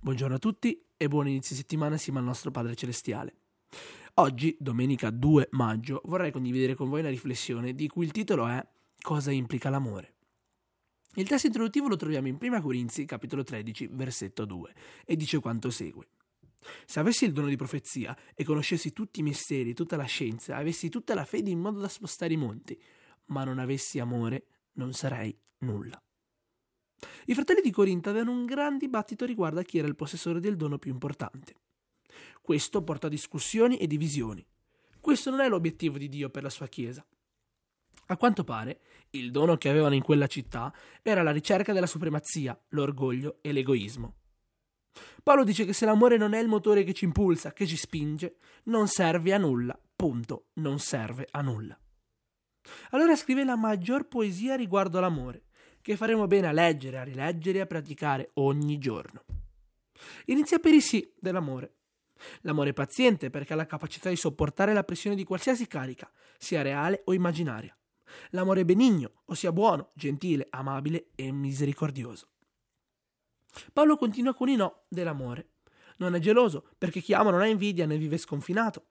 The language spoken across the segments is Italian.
Buongiorno a tutti e buon inizio settimana insieme al nostro Padre Celestiale. Oggi, domenica 2 maggio, vorrei condividere con voi una riflessione di cui il titolo è Cosa implica l'amore? Il testo introduttivo lo troviamo in 1 Corinzi, capitolo 13, versetto 2, e dice quanto segue. Se avessi il dono di profezia e conoscessi tutti i misteri, tutta la scienza, avessi tutta la fede in modo da spostare i monti, ma non avessi amore, non sarei nulla. I fratelli di Corinto avevano un gran dibattito riguardo a chi era il possessore del dono più importante. Questo porta a discussioni e divisioni. Questo non è l'obiettivo di Dio per la sua Chiesa. A quanto pare, il dono che avevano in quella città era la ricerca della supremazia, l'orgoglio e l'egoismo. Paolo dice che se l'amore non è il motore che ci impulsa, che ci spinge, non serve a nulla, punto, non serve a nulla. Allora scrive la maggior poesia riguardo all'amore, che faremo bene a leggere, a rileggere e a praticare ogni giorno. Inizia per i sì dell'amore. L'amore paziente perché ha la capacità di sopportare la pressione di qualsiasi carica, sia reale o immaginaria. L'amore benigno, ossia buono, gentile, amabile e misericordioso. Paolo continua con i no dell'amore. Non è geloso perché chi ama non ha invidia né vive sconfinato.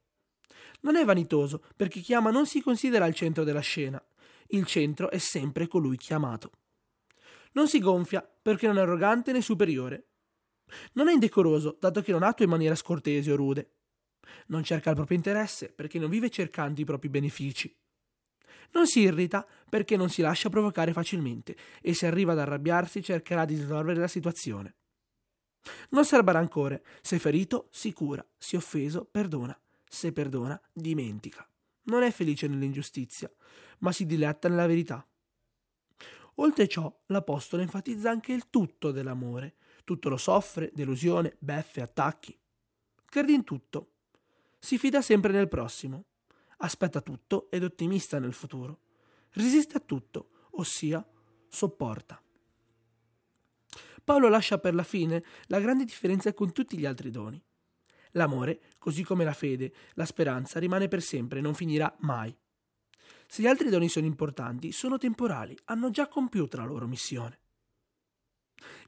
Non è vanitoso perché chi ama non si considera al centro della scena. Il centro è sempre colui chiamato. Non si gonfia perché non è arrogante né superiore. Non è indecoroso, dato che non attua in maniera scortese o rude. Non cerca il proprio interesse perché non vive cercando i propri benefici. Non si irrita perché non si lascia provocare facilmente e se arriva ad arrabbiarsi cercherà di risolvere la situazione. Non serba rancore, se ferito si cura, se offeso perdona, se perdona dimentica. Non è felice nell'ingiustizia, ma si diletta nella verità. Oltre ciò, l'Apostolo enfatizza anche il tutto dell'amore. Tutto lo soffre, delusione, beffe, attacchi. Crede in tutto. Si fida sempre nel prossimo. Aspetta tutto ed ottimista nel futuro. Resiste a tutto, ossia sopporta. Paolo lascia per la fine la grande differenza con tutti gli altri doni. L'amore, così come la fede, la speranza, rimane per sempre e non finirà mai. Se gli altri doni sono importanti, sono temporali, hanno già compiuto la loro missione.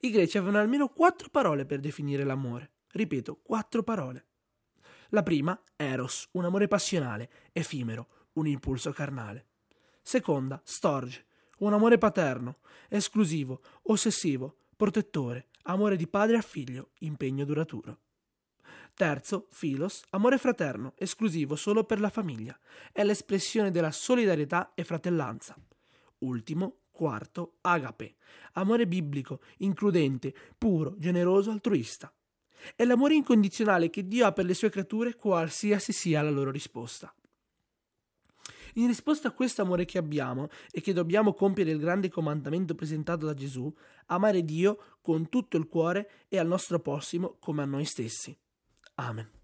I greci avevano almeno quattro parole per definire l'amore. Ripeto, quattro parole. La prima, eros, un amore passionale, effimero, un impulso carnale. Seconda, storge, un amore paterno, esclusivo, ossessivo, protettore, amore di padre a figlio, impegno duraturo. Terzo, filos, amore fraterno, esclusivo solo per la famiglia. È l'espressione della solidarietà e fratellanza. Ultimo, quarto, agape, amore biblico, includente, puro, generoso, altruista. È l'amore incondizionale che Dio ha per le sue creature qualsiasi sia la loro risposta. In risposta a questo amore che abbiamo e che dobbiamo compiere il grande comandamento presentato da Gesù, amare Dio con tutto il cuore e al nostro prossimo come a noi stessi. Amen.